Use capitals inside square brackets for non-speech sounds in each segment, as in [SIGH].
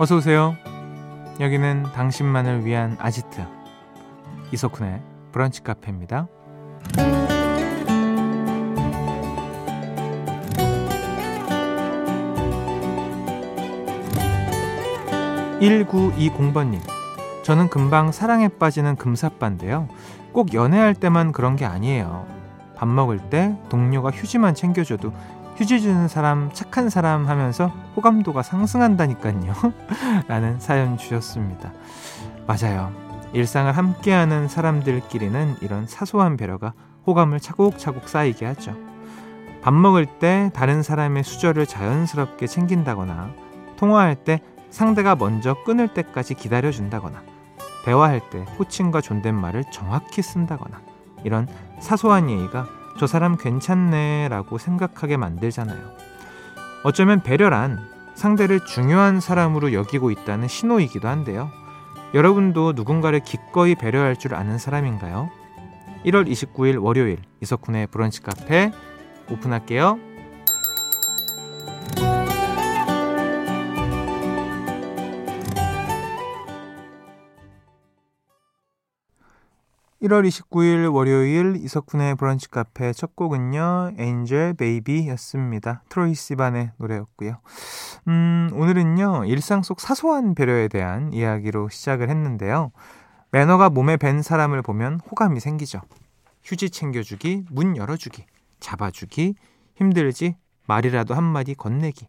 어서 오세요. 여기는 당신만을 위한 아지트 이석훈의 브런치 카페입니다. 1920번님. 저는 금방 사랑에 빠지는 금사빠인데요. 꼭 연애할 때만 그런 게 아니에요. 밥 먹을 때 동료가 휴지만 챙겨줘도 휴지 주는 사람 착한 사람 하면서 호감도가 상승한다니까요. [LAUGHS] 라는 사연 주셨습니다. 맞아요. 일상을 함께하는 사람들끼리는 이런 사소한 배려가 호감을 차곡차곡 쌓이게 하죠. 밥 먹을 때 다른 사람의 수저를 자연스럽게 챙긴다거나 통화할 때 상대가 먼저 끊을 때까지 기다려준다거나 대화할 때 호칭과 존댓말을 정확히 쓴다거나 이런 사소한 예의가 저 사람 괜찮네 라고 생각하게 만들잖아요. 어쩌면 배려란 상대를 중요한 사람으로 여기고 있다는 신호이기도 한데요. 여러분도 누군가를 기꺼이 배려할 줄 아는 사람인가요? 1월 29일 월요일 이석훈의 브런치 카페 오픈할게요. 1월 29일 월요일 이석훈의 브런치 카페 첫 곡은요. 엔젤 베이비였습니다. 트로이 시반의 노래였고요. 음, 오늘은요. 일상 속 사소한 배려에 대한 이야기로 시작을 했는데요. 매너가 몸에 밴 사람을 보면 호감이 생기죠. 휴지 챙겨주기, 문 열어주기, 잡아주기, 힘들지 말이라도 한마디 건네기.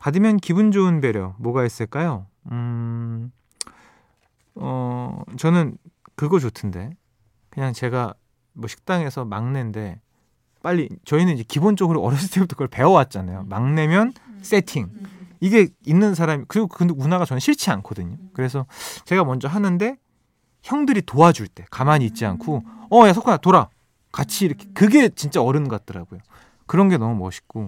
받으면 기분 좋은 배려 뭐가 있을까요? 음, 어, 저는 그거 좋던데. 그냥 제가 뭐 식당에서 막내인데 빨리 저희는 이제 기본적으로 어렸을 때부터 그걸 배워왔잖아요. 막내면 세팅. 이게 있는 사람이 그리고 그 문화가 저는 싫지 않거든요. 그래서 제가 먼저 하는데 형들이 도와줄 때 가만히 있지 않고 어 야 석훈아 돌아 같이 이렇게 그게 진짜 어른 같더라고요. 그런 게 너무 멋있고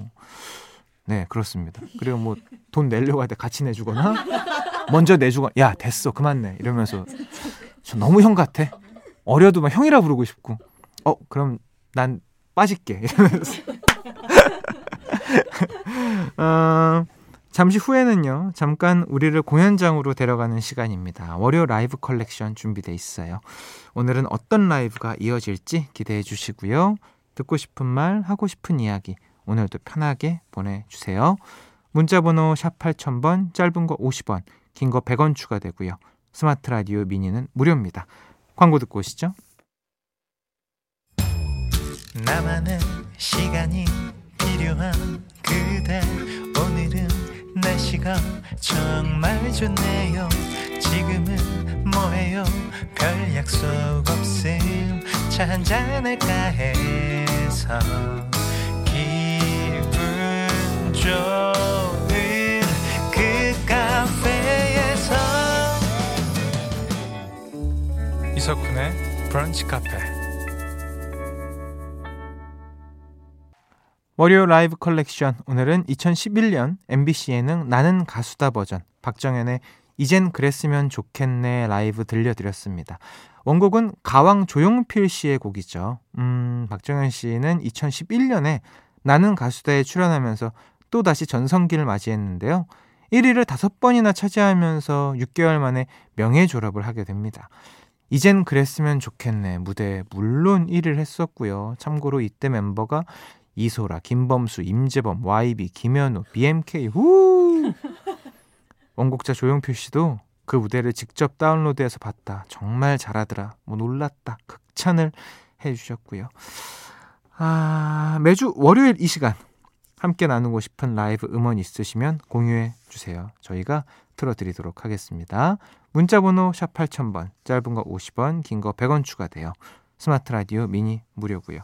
네 그렇습니다. 그리고 뭐 돈 내려고 할 때 같이 내주거나 [LAUGHS] 먼저 내주거나 야 됐어 그만 내 이러면서 저 너무 형 같아. 어려도 막 형이라 부르고 싶고. 어, 그럼 난 빠질게. [LAUGHS] 이러면서. [LAUGHS] 어, 잠시 후에는요, 잠깐 우리를 공연장으로 데려가는 시간입니다. 월요 라이브 컬렉션 준비돼 있어요. 오늘은 어떤 라이브가 이어질지 기대해 주시고요. 듣고 싶은 말, 하고 싶은 이야기, 오늘도 편하게 보내주세요. 문자번호 샵 8000번, 짧은 거 50원, 긴 거 100원 추가되고요. 스마트 라디오 미니는 무료입니다. 광고 듣고 오시죠. 나만의 시간이 필요한 그대 오늘은 날씨가 정말 좋네요. 지금은 뭐해요? 별 약속 없음 차 한잔할까 해서 기분 좋 이석훈의 브런치 카페 월요 라이브 컬렉션 오늘은 2011년 MBC 예능 나는 가수다 버전 박정현의 이젠 그랬으면 좋겠네 라이브 들려드렸습니다. 원곡은 가왕 조용필 씨의 곡이죠. 음, 박정현 씨는 2011년에 나는 가수다에 출연하면서 또 다시 전성기를 맞이했는데요. 1위를 다섯 번이나 차지하면서 6개월 만에 명예 졸업을 하게 됩니다. 이젠 그랬으면 좋겠네. 무대 물론 1위를 했었고요. 참고로 이때 멤버가 이소라, 김범수, 임재범, YB, 김현우, BMK, 후! 원곡자 조용필 씨도 그 무대를 직접 다운로드해서 봤다. 정말 잘하더라. 뭐 놀랐다. 극찬을 해주셨고요. 아, 매주 월요일 이 시간 함께 나누고 싶은 라이브 음원 있으시면 공유해 주세요. 저희가 틀어드리도록 하겠습니다. 문자번호 샵 8000번, 짧은 거 50원, 긴 거 100원 추가돼요. 스마트 라디오 미니 무료고요.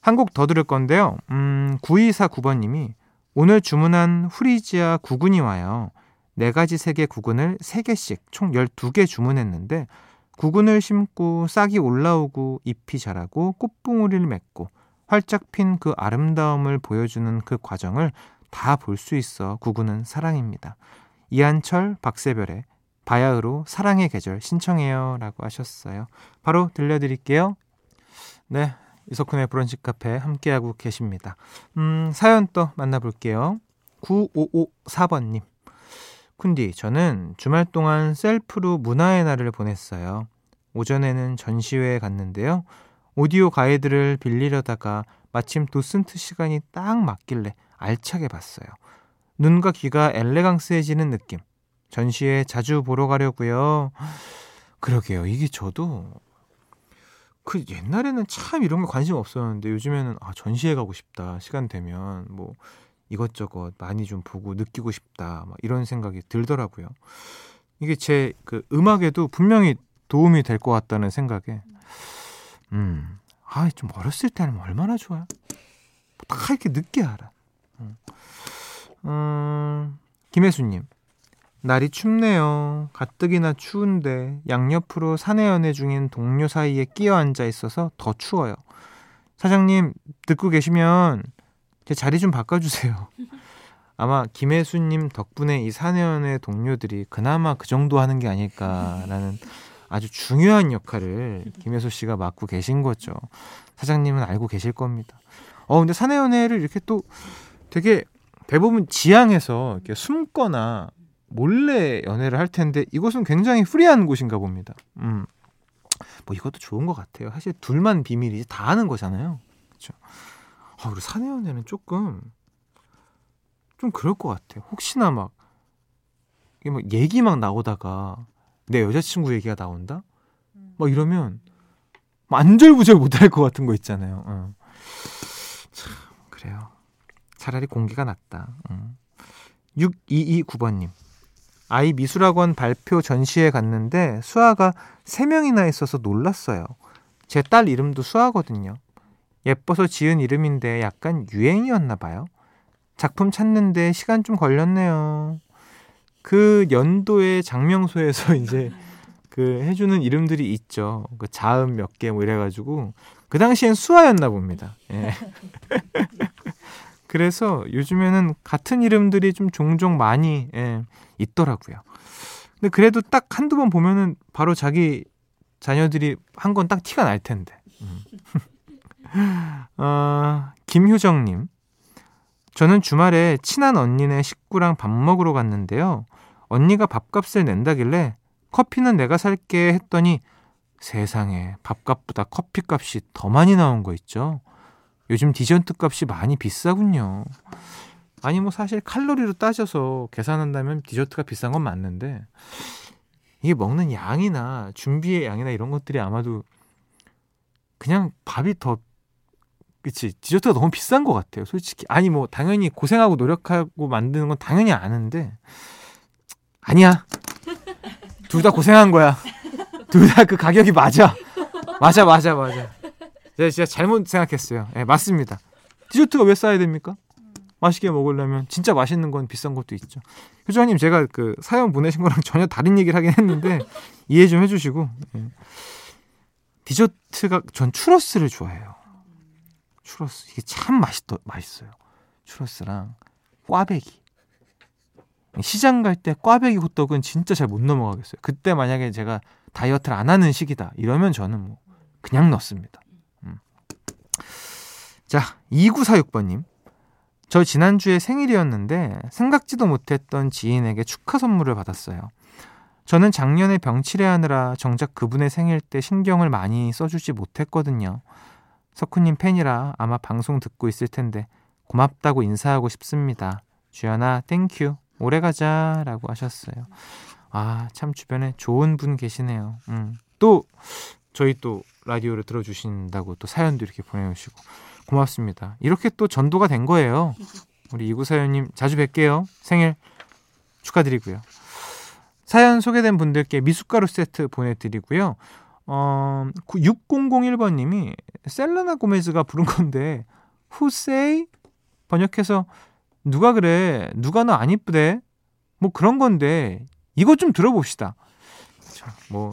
한 곡 더 들을 건데요. 음, 9249번님이 오늘 주문한 후리지아 구근이 와요. 네 가지 색의 구근을 3개씩 총 12개 주문했는데 구근을 심고 싹이 올라오고 잎이 자라고 꽃봉오리를 맺고 활짝 핀 그 아름다움을 보여주는 그 과정을 다 볼 수 있어 구근은 사랑입니다. 이한철, 박세별의 바야흐로 사랑의 계절 신청해요 라고 하셨어요. 바로 들려드릴게요. 네. 이석훈의 브런치 카페 함께하고 계십니다. 음, 사연 또 만나볼게요. 9554번님. 쿤디, 저는 주말 동안 셀프로 문화의 날을 보냈어요. 오전에는 전시회에 갔는데요. 오디오 가이드를 빌리려다가 마침 도슨트 시간이 딱 맞길래 알차게 봤어요. 눈과 귀가 엘레강스해지는 느낌. 전시회 자주 보러 가려고요. 그러게요. 이게 저도 그 옛날에는 참 이런 거 관심 없었는데 요즘에는 아 전시회 가고 싶다. 시간 되면 뭐 이것저것 많이 좀 보고 느끼고 싶다. 막 이런 생각이 들더라고요. 이게 제 그 음악에도 분명히 도움이 될 것 같다는 생각에 음. 아, 좀 어렸을 때는 얼마나 좋아요. 다 이렇게 늦게 알아. 음, 음 김혜수님. 날이 춥네요. 가뜩이나 추운데 양옆으로 사내 연애 중인 동료 사이에 끼어 앉아 있어서 더 추워요. 사장님 듣고 계시면 제 자리 좀 바꿔주세요. [LAUGHS] 아마 김혜수님 덕분에 이 사내 연애 동료들이 그나마 그 정도 하는 게 아닐까라는 아주 중요한 역할을 김혜수 씨가 맡고 계신 거죠. 사장님은 알고 계실 겁니다. 어 근데 사내 연애를 이렇게 또 되게 대부분 지향해서 이렇게 숨거나 몰래 연애를 할 텐데 이곳은 굉장히 프리한 곳인가 봅니다. 음. 뭐 이것도 좋은 것 같아요. 사실 둘만 비밀이지 다 아는 거잖아요. 그렇죠. 아, 우리 사내 연애는 조금 좀 그럴 것 같아요. 혹시나 막 이게 막 얘기 막 나오다가 내 여자친구 얘기가 나온다? 막 이러면 안절부절 못할 것 같은 거 있잖아요. 어. 참 그래요. 차라리 공기가 낫다. 음. 6229번님. 아이 미술학원 발표 전시회 갔는데 수아가 3명이나 있어서 놀랐어요. 제 딸 이름도 수아거든요. 예뻐서 지은 이름인데 약간 유행이었나 봐요. 작품 찾는데 시간 좀 걸렸네요. 그 연도의 장명소에서 [LAUGHS] 이제 그 해주는 이름들이 있죠. 그 자음 몇 개 뭐 이래가지고 그 당시엔 수아였나 봅니다. 예. [LAUGHS] 그래서 요즘에는 같은 이름들이 좀 종종 많이 예, 있더라고요. 근데 그래도 딱 한두 번 보면은 바로 자기 자녀들이 한 건 딱 티가 날 텐데. 음. [LAUGHS] 어, 김효정님. 저는 주말에 친한 언니네 식구랑 밥 먹으러 갔는데요. 언니가 밥값을 낸다길래 커피는 내가 살게 했더니 세상에 밥값보다 커피값이 더 많이 나온 거 있죠. 요즘 디저트 값이 많이 비싸군요. 아니 뭐 사실 칼로리로 따져서 계산한다면 디저트가 비싼 건 맞는데 이게 먹는 양이나 준비의 양이나 이런 것들이 아마도 그냥 밥이 더 그치 디저트가 너무 비싼 것 같아요 솔직히. 아니 뭐 당연히 고생하고 노력하고 만드는 건 당연히 아는데 아니야. 둘 다 고생한 거야. 둘 다 그 가격이 맞아. 맞아 맞아 맞아 제가 진짜 잘못 생각했어요 예 네, 맞습니다 디저트가 왜 싸야 됩니까 맛있게 먹으려면 진짜 맛있는 건 비싼 것도 있죠. 효정님 제가 그 사연 보내신 거랑 전혀 다른 얘기를 하긴 했는데 [LAUGHS] 이해 좀 해주시고 예. 디저트가 전 추러스를 좋아해요. 추러스 이게 참 맛있더 맛있어요. 추러스랑 꽈배기. 시장 갈 때 꽈배기 호떡은 진짜 잘 못 넘어가겠어요. 그때 만약에 제가 다이어트를 안 하는 시기다 이러면 저는 뭐 그냥 넣습니다. 음. 자 2946번님 저 지난주에 생일이었는데 생각지도 못했던 지인에게 축하 선물을 받았어요. 저는 작년에 병치레하느라 정작 그분의 생일 때 신경을 많이 써주지 못했거든요. 석훈님 팬이라 아마 방송 듣고 있을 텐데 고맙다고 인사하고 싶습니다. 주연아, thank you. 오래 가자. 라고 하셨어요. 아, 참 주변에 좋은 분 계시네요. 음. 또, 저희 또 라디오를 들어주신다고 또 사연도 이렇게 보내주시고. 고맙습니다. 이렇게 또 전도가 된 거예요. 우리 이구사연님 자주 뵐게요. 생일 축하드리고요. 사연 소개된 분들께 미숫가루 세트 보내드리고요. 어, 6001번님이 셀레나 고메즈가 부른 건데 후세이 번역해서 누가 그래 누가 너 안 이쁘대 뭐 그런 건데 이거 좀 들어봅시다. 뭐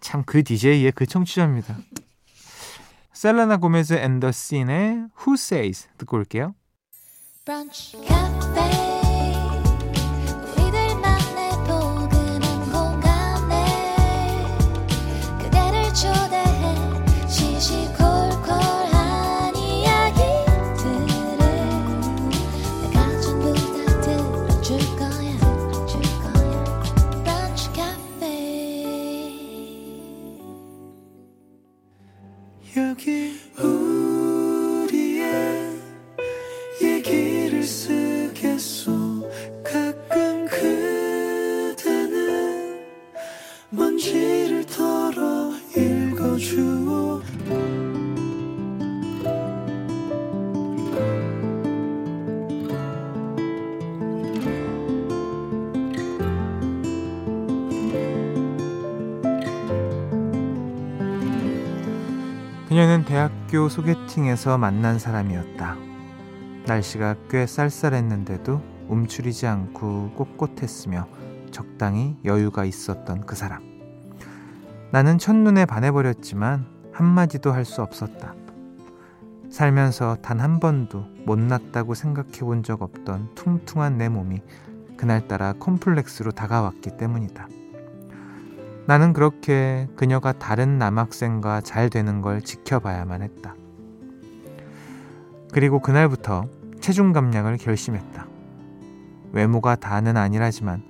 참 그 DJ의 그 청취자입니다. 셀레나 고메즈 앤더 씬의 Who Says 듣고 올게요. 우 리 대학교 소개팅에서 만난 사람이었다. 날씨가 꽤 쌀쌀했는데도 움츠리지 않고 꼿꼿했으며 적당히 여유가 있었던 그 사람. 나는 첫눈에 반해버렸지만 한마디도 할 수 없었다. 살면서 단 한 번도 못났다고 생각해 본 적 없던 퉁퉁한 내 몸이 그날따라 콤플렉스로 다가왔기 때문이다. 나는 그렇게 그녀가 다른 남학생과 잘 되는 걸 지켜봐야만 했다. 그리고 그날부터 체중 감량을 결심했다. 외모가 다는 아니라지만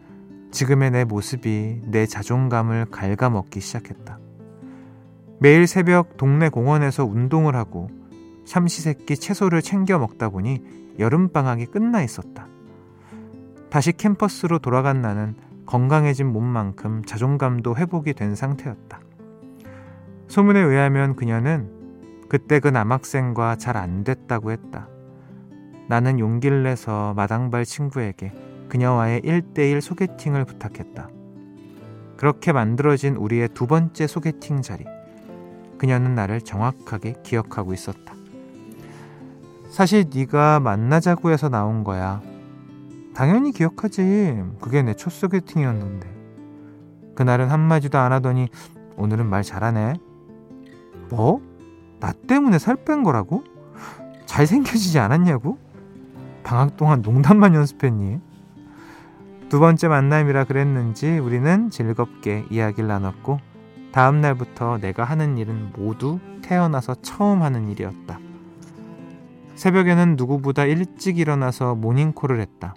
지금의 내 모습이 내 자존감을 갉아먹기 시작했다. 매일 새벽 동네 공원에서 운동을 하고 삼시세끼 채소를 챙겨 먹다 보니 여름방학이 끝나 있었다. 다시 캠퍼스로 돌아간 나는 건강해진 몸만큼 자존감도 회복이 된 상태였다. 소문에 의하면 그녀는 그때 그 남학생과 잘 안 됐다고 했다. 나는 용기를 내서 마당발 친구에게 그녀와의 1대1 소개팅을 부탁했다. 그렇게 만들어진 우리의 두 번째 소개팅 자리. 그녀는 나를 정확하게 기억하고 있었다. 사실 네가 만나자고 해서 나온 거야. 당연히 기억하지. 그게 내 첫 소개팅이었는데. 그날은 한마디도 안 하더니 오늘은 말 잘하네. 뭐? 나 때문에 살 뺀 거라고? 잘생겨지지 않았냐고? 방학 동안 농담만 연습했니? 두 번째 만남이라 그랬는지 우리는 즐겁게 이야기를 나눴고 다음 날부터 내가 하는 일은 모두 태어나서 처음 하는 일이었다. 새벽에는 누구보다 일찍 일어나서 모닝콜을 했다.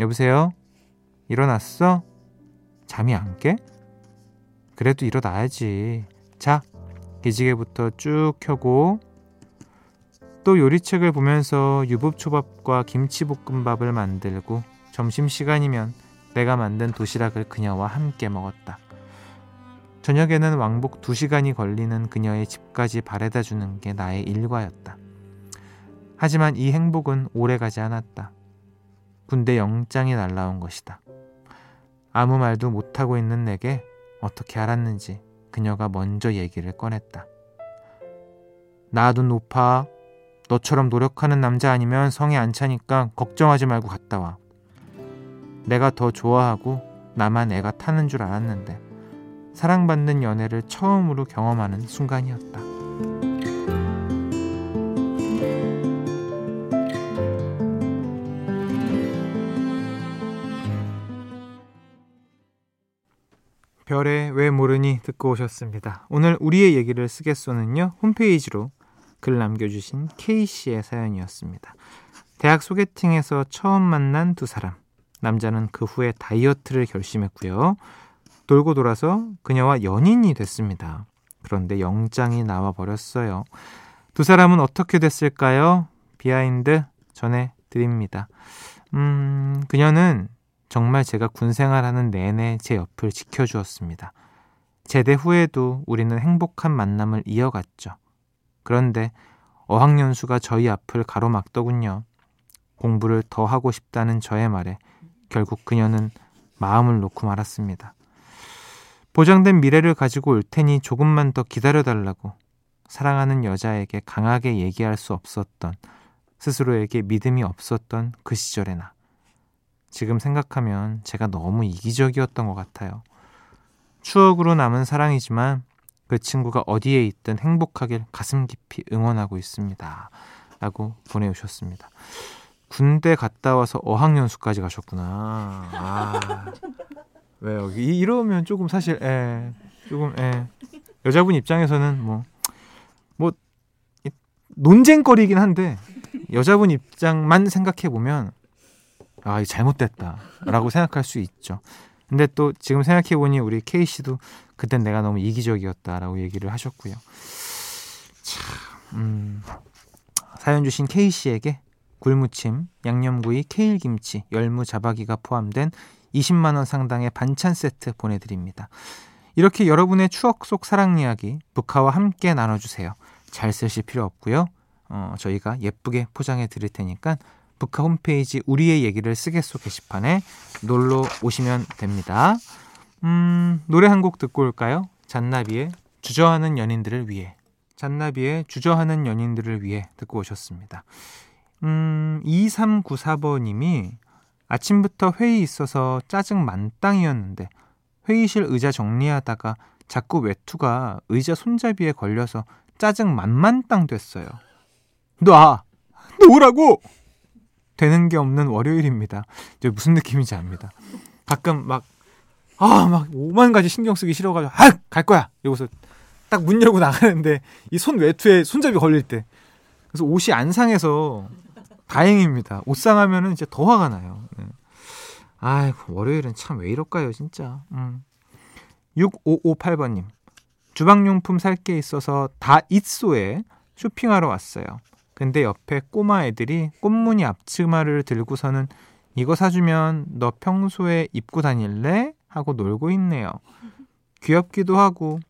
여보세요? 일어났어? 잠이 안 깨? 그래도 일어나야지. 자, 기지개부터 쭉 켜고 또 요리책을 보면서 유부초밥과 김치볶음밥을 만들고 점심시간이면 내가 만든 도시락을 그녀와 함께 먹었다. 저녁에는 왕복 2시간이 걸리는 그녀의 집까지 바래다 주는 게 나의 일과였다. 하지만 이 행복은 오래 가지 않았다. 군대 영장이 날라온 것이다. 아무 말도 못하고 있는 내게 어떻게 알았는지 그녀가 먼저 얘기를 꺼냈다. 나도 높아. 너처럼 노력하는 남자 아니면 성에 안 차니까 걱정하지 말고 갔다 와. 내가 더 좋아하고 나만 애가 타는 줄 알았는데 사랑받는 연애를 처음으로 경험하는 순간이었다. 별의 왜 모르니 듣고 오셨습니다. 오늘 우리의 얘기를 쓰겠소는요. 홈페이지로 글 남겨주신 K씨의 사연이었습니다. 대학 소개팅에서 처음 만난 두 사람. 남자는 그 후에 다이어트를 결심했고요. 돌고 돌아서 그녀와 연인이 됐습니다. 그런데 영장이 나와 버렸어요. 두 사람은 어떻게 됐을까요? behind 전해 드립니다. 음, 그녀는 정말 제가 군 생활하는 내내 제 옆을 지켜주었습니다. 제대 후에도 우리는 행복한 만남을 이어갔죠. 그런데 어학연수가 저희 앞을 가로막더군요. 공부를 더 하고 싶다는 저의 말에 결국 그녀는 마음을 놓고 말았습니다. 보장된 미래를 가지고 올 테니 조금만 더 기다려달라고 사랑하는 여자에게 강하게 얘기할 수 없었던 스스로에게 믿음이 없었던 그 시절의 나. 지금 생각하면 제가 너무 이기적이었던 것 같아요. 추억으로 남은 사랑이지만 그 친구가 어디에 있든 행복하길 가슴 깊이 응원하고 있습니다. 라고 보내주셨습니다. 군대 갔다 와서 어학연수까지 가셨구나. 아, 왜요? 이러면 조금 사실, 에, 조금, 에, 여자분 입장에서는 뭐, 뭐, 논쟁거리긴 한데, 여자분 입장만 생각해보면, 아, 이 잘못됐다라고 생각할 수 있죠. 근데 또 지금 생각해 보니 우리 K 씨도 그땐 내가 너무 이기적이었다라고 얘기를 하셨고요. 음, 사연 주신 K씨에게 굴무침, 양념구이, 케일김치, 열무 자박이가 포함된 20만 원 상당의 반찬 세트 보내드립니다. 이렇게 여러분의 추억 속 사랑 이야기 북카와 함께 나눠주세요. 잘 쓰실 필요 없고요. 어, 저희가 예쁘게 포장해 드릴 테니까 북카 홈페이지 우리의 얘기를 쓰겠소 게시판에 놀러 오시면 됩니다. 음, 노래 한 곡 듣고 올까요? 잔나비의 주저하는 연인들을 위해. 잔나비의 주저하는 연인들을 위해 듣고 오셨습니다. 음, 2394번님이 아침부터 회의 있어서 짜증 만땅이었는데 회의실 의자 정리하다가 자꾸 외투가 의자 손잡이에 걸려서 짜증 만만땅 됐어요. 놔! 놓으라고! 되는 게 없는 월요일입니다. 이제 무슨 느낌인지 압니다. 가끔 막, 아, 막 오만 가지 신경 쓰기 싫어가지고, 아! 갈 거야! 이러고서 딱 문 열고 나가는데 이 손 외투에 손잡이 걸릴 때. 그래서 옷이 안 상해서 다행입니다. 옷 상하면은 이제 더 화가 나요. 네. 아이고, 월요일은 참 왜 이럴까요, 진짜. 음. 6558번님. 주방용품 살 게 있어서 다 it소에 쇼핑하러 왔어요. 근데 옆에 꼬마 애들이 꽃무늬 앞치마를 들고서는 이거 사주면 너 평소에 입고 다닐래? 하고 놀고 있네요. 귀엽기도 하고,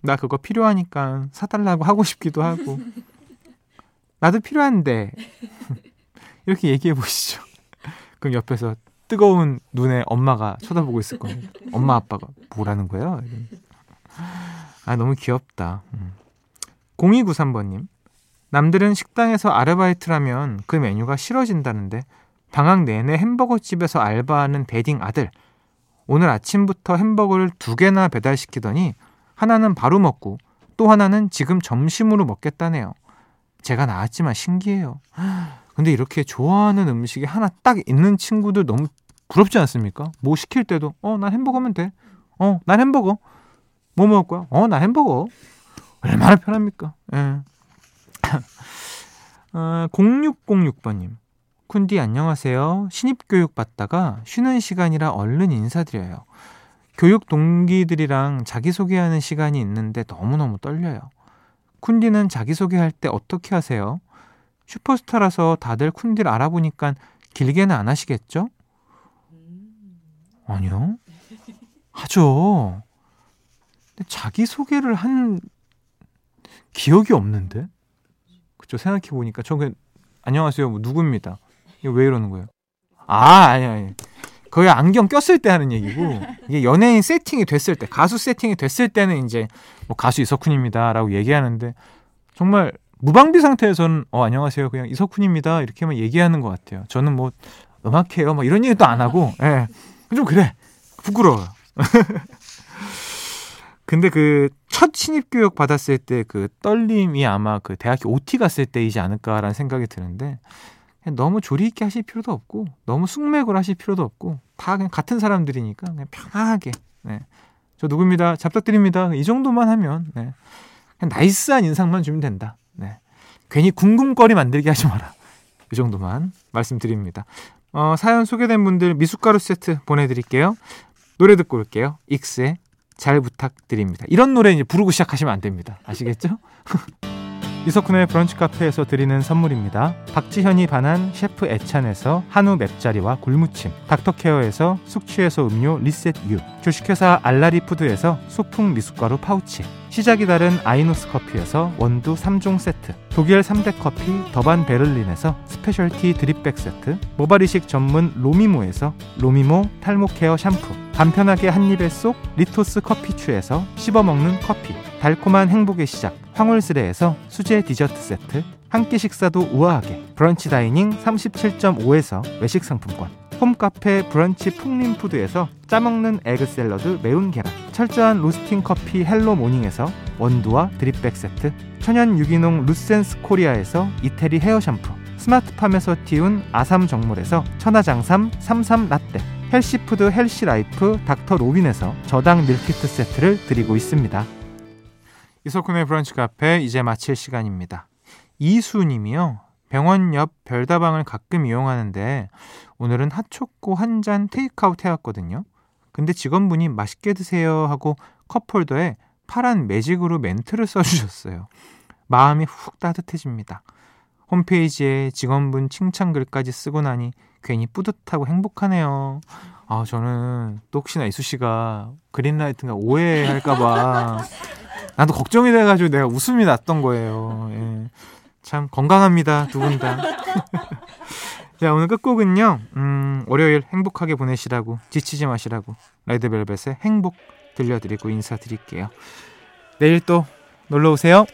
나 그거 필요하니까 사달라고 하고 싶기도 하고. 나도 필요한데. [LAUGHS] 이렇게 얘기해 보시죠. 그럼 옆에서 뜨거운 눈에 엄마가 쳐다보고 있을 겁니다. 엄마 아빠가 뭐라는 거예요? 아 너무 귀엽다. 음. 0293번님 남들은 식당에서 아르바이트라면 그 메뉴가 싫어진다는데 방학 내내 햄버거 집에서 알바하는 베딩 아들 오늘 아침부터 햄버거를 두 개나 배달시키더니 하나는 바로 먹고 또 하나는 지금 점심으로 먹겠다네요. 제가 나왔지만 신기해요. 근데 이렇게 좋아하는 음식이 하나 딱 있는 친구들 너무 부럽지 않습니까? 뭐 시킬 때도 어, 난 햄버거면 돼. 어, 난 햄버거. 뭐 먹을 거야? 어, 난 햄버거. 얼마나 편합니까? 예. 어, 0606번님. 쿤디 안녕하세요. 신입교육 받다가 쉬는 시간이라 얼른 인사드려요. 교육 동기들이랑 자기소개하는 시간이 있는데 너무너무 떨려요. 쿤디는 자기소개할 때 어떻게 하세요? 슈퍼스타라서 다들 쿤디를 알아보니까 길게는 안 하시겠죠? 아니요. 하죠. 근데 자기소개를 한 기억이 없는데? 그쵸, 생각해 보니까. 저 그, 안녕하세요. 뭐 누구입니다. 이거 왜 이러는 거예요? 아, 아니, 아니. 거의 안경 꼈을 때 하는 얘기고, 이게 연예인 세팅이 됐을 때, 가수 세팅이 됐을 때는 이제, 뭐 가수 이석훈입니다. 라고 얘기하는데, 정말 무방비 상태에서는 어 안녕하세요 그냥 이석훈입니다 이렇게만 얘기하는 것 같아요. 저는 뭐 음악해요 뭐 이런 얘기도 안 하고 예. 좀 그래 부끄러워요. [LAUGHS] 근데 그 첫 신입 교육 받았을 때 그 떨림이 아마 그 대학교 OT 갔을 때이지 않을까라는 생각이 드는데 너무 조리 있게 하실 필요도 없고 너무 숙맥을 하실 필요도 없고 다 그냥 같은 사람들이니까 그냥 편하게 네. 저 누구입니다 잡탁드립니다 이 정도만 하면 네. 그냥 나이스한 인상만 주면 된다. 네. 괜히 궁금거리 만들게 하지 마라. 이 정도만 말씀드립니다. 어, 사연 소개된 분들 미숫가루 세트 보내드릴게요. 노래 듣고 올게요. 익스의 잘 부탁드립니다. 이런 노래 이제 부르고 시작하시면 안 됩니다. 아시겠죠? [LAUGHS] 이석훈의 브런치 카페에서 드리는 선물입니다. 박지현이 반한 셰프 애찬에서 한우 맵자리와 굴무침, 닥터케어에서 숙취해소 음료 리셋 유, 주식회사 알라리 푸드에서 소풍 미숫가루 파우치, 시작이 다른 아이노스 커피에서 원두 3종 세트, 독일 3대 커피 더반 베를린에서 specialty drip bag 세트, 모발이식 전문 로미모에서 로미모 탈모 케어 샴푸, 간편하게 한입에 쏙 리토스 커피추에서 씹어먹는 커피, 달콤한 행복의 시작 황홀스레에서 수제 디저트 세트 한 끼 식사도 우아하게 브런치 다이닝 37.5에서 외식 상품권 홈카페 브런치 풍림푸드에서 짜먹는 에그 샐러드 매운 계란 철저한 로스팅 커피 헬로 모닝에서 원두와 drip bag 세트 천연 유기농 루센스 코리아에서 이태리 헤어 샴푸 스마트팜에서 띄운 아삼 정물에서 천하장삼 삼삼 라떼 healthy food healthy life 닥터 로빈에서 저당 밀키트 세트를 드리고 있습니다. 이석훈의 브런치 카페 이제 마칠 시간입니다. 이수님이요. 병원 옆 별다방을 가끔 이용하는데 오늘은 핫초코 한 잔 테이크아웃 해왔거든요. 근데 직원분이 맛있게 드세요 하고 컵홀더에 파란 매직으로 멘트를 써주셨어요. 마음이 훅 따뜻해집니다. 홈페이지에 직원분 칭찬글까지 쓰고 나니 괜히 뿌듯하고 행복하네요. 아, 저는 또 혹시나 이수 씨가 그린라이트인가 오해할까봐 [LAUGHS] 나도 걱정이 돼가지고 내가 웃음이 났던 거예요. 예. 참 건강합니다, 두 분 다. [LAUGHS] 자, 오늘 끝곡은요, 음, 월요일 행복하게 보내시라고, 지치지 마시라고, 라이드벨벳의 행복 들려드리고 인사드릴게요. 내일 또 놀러 오세요.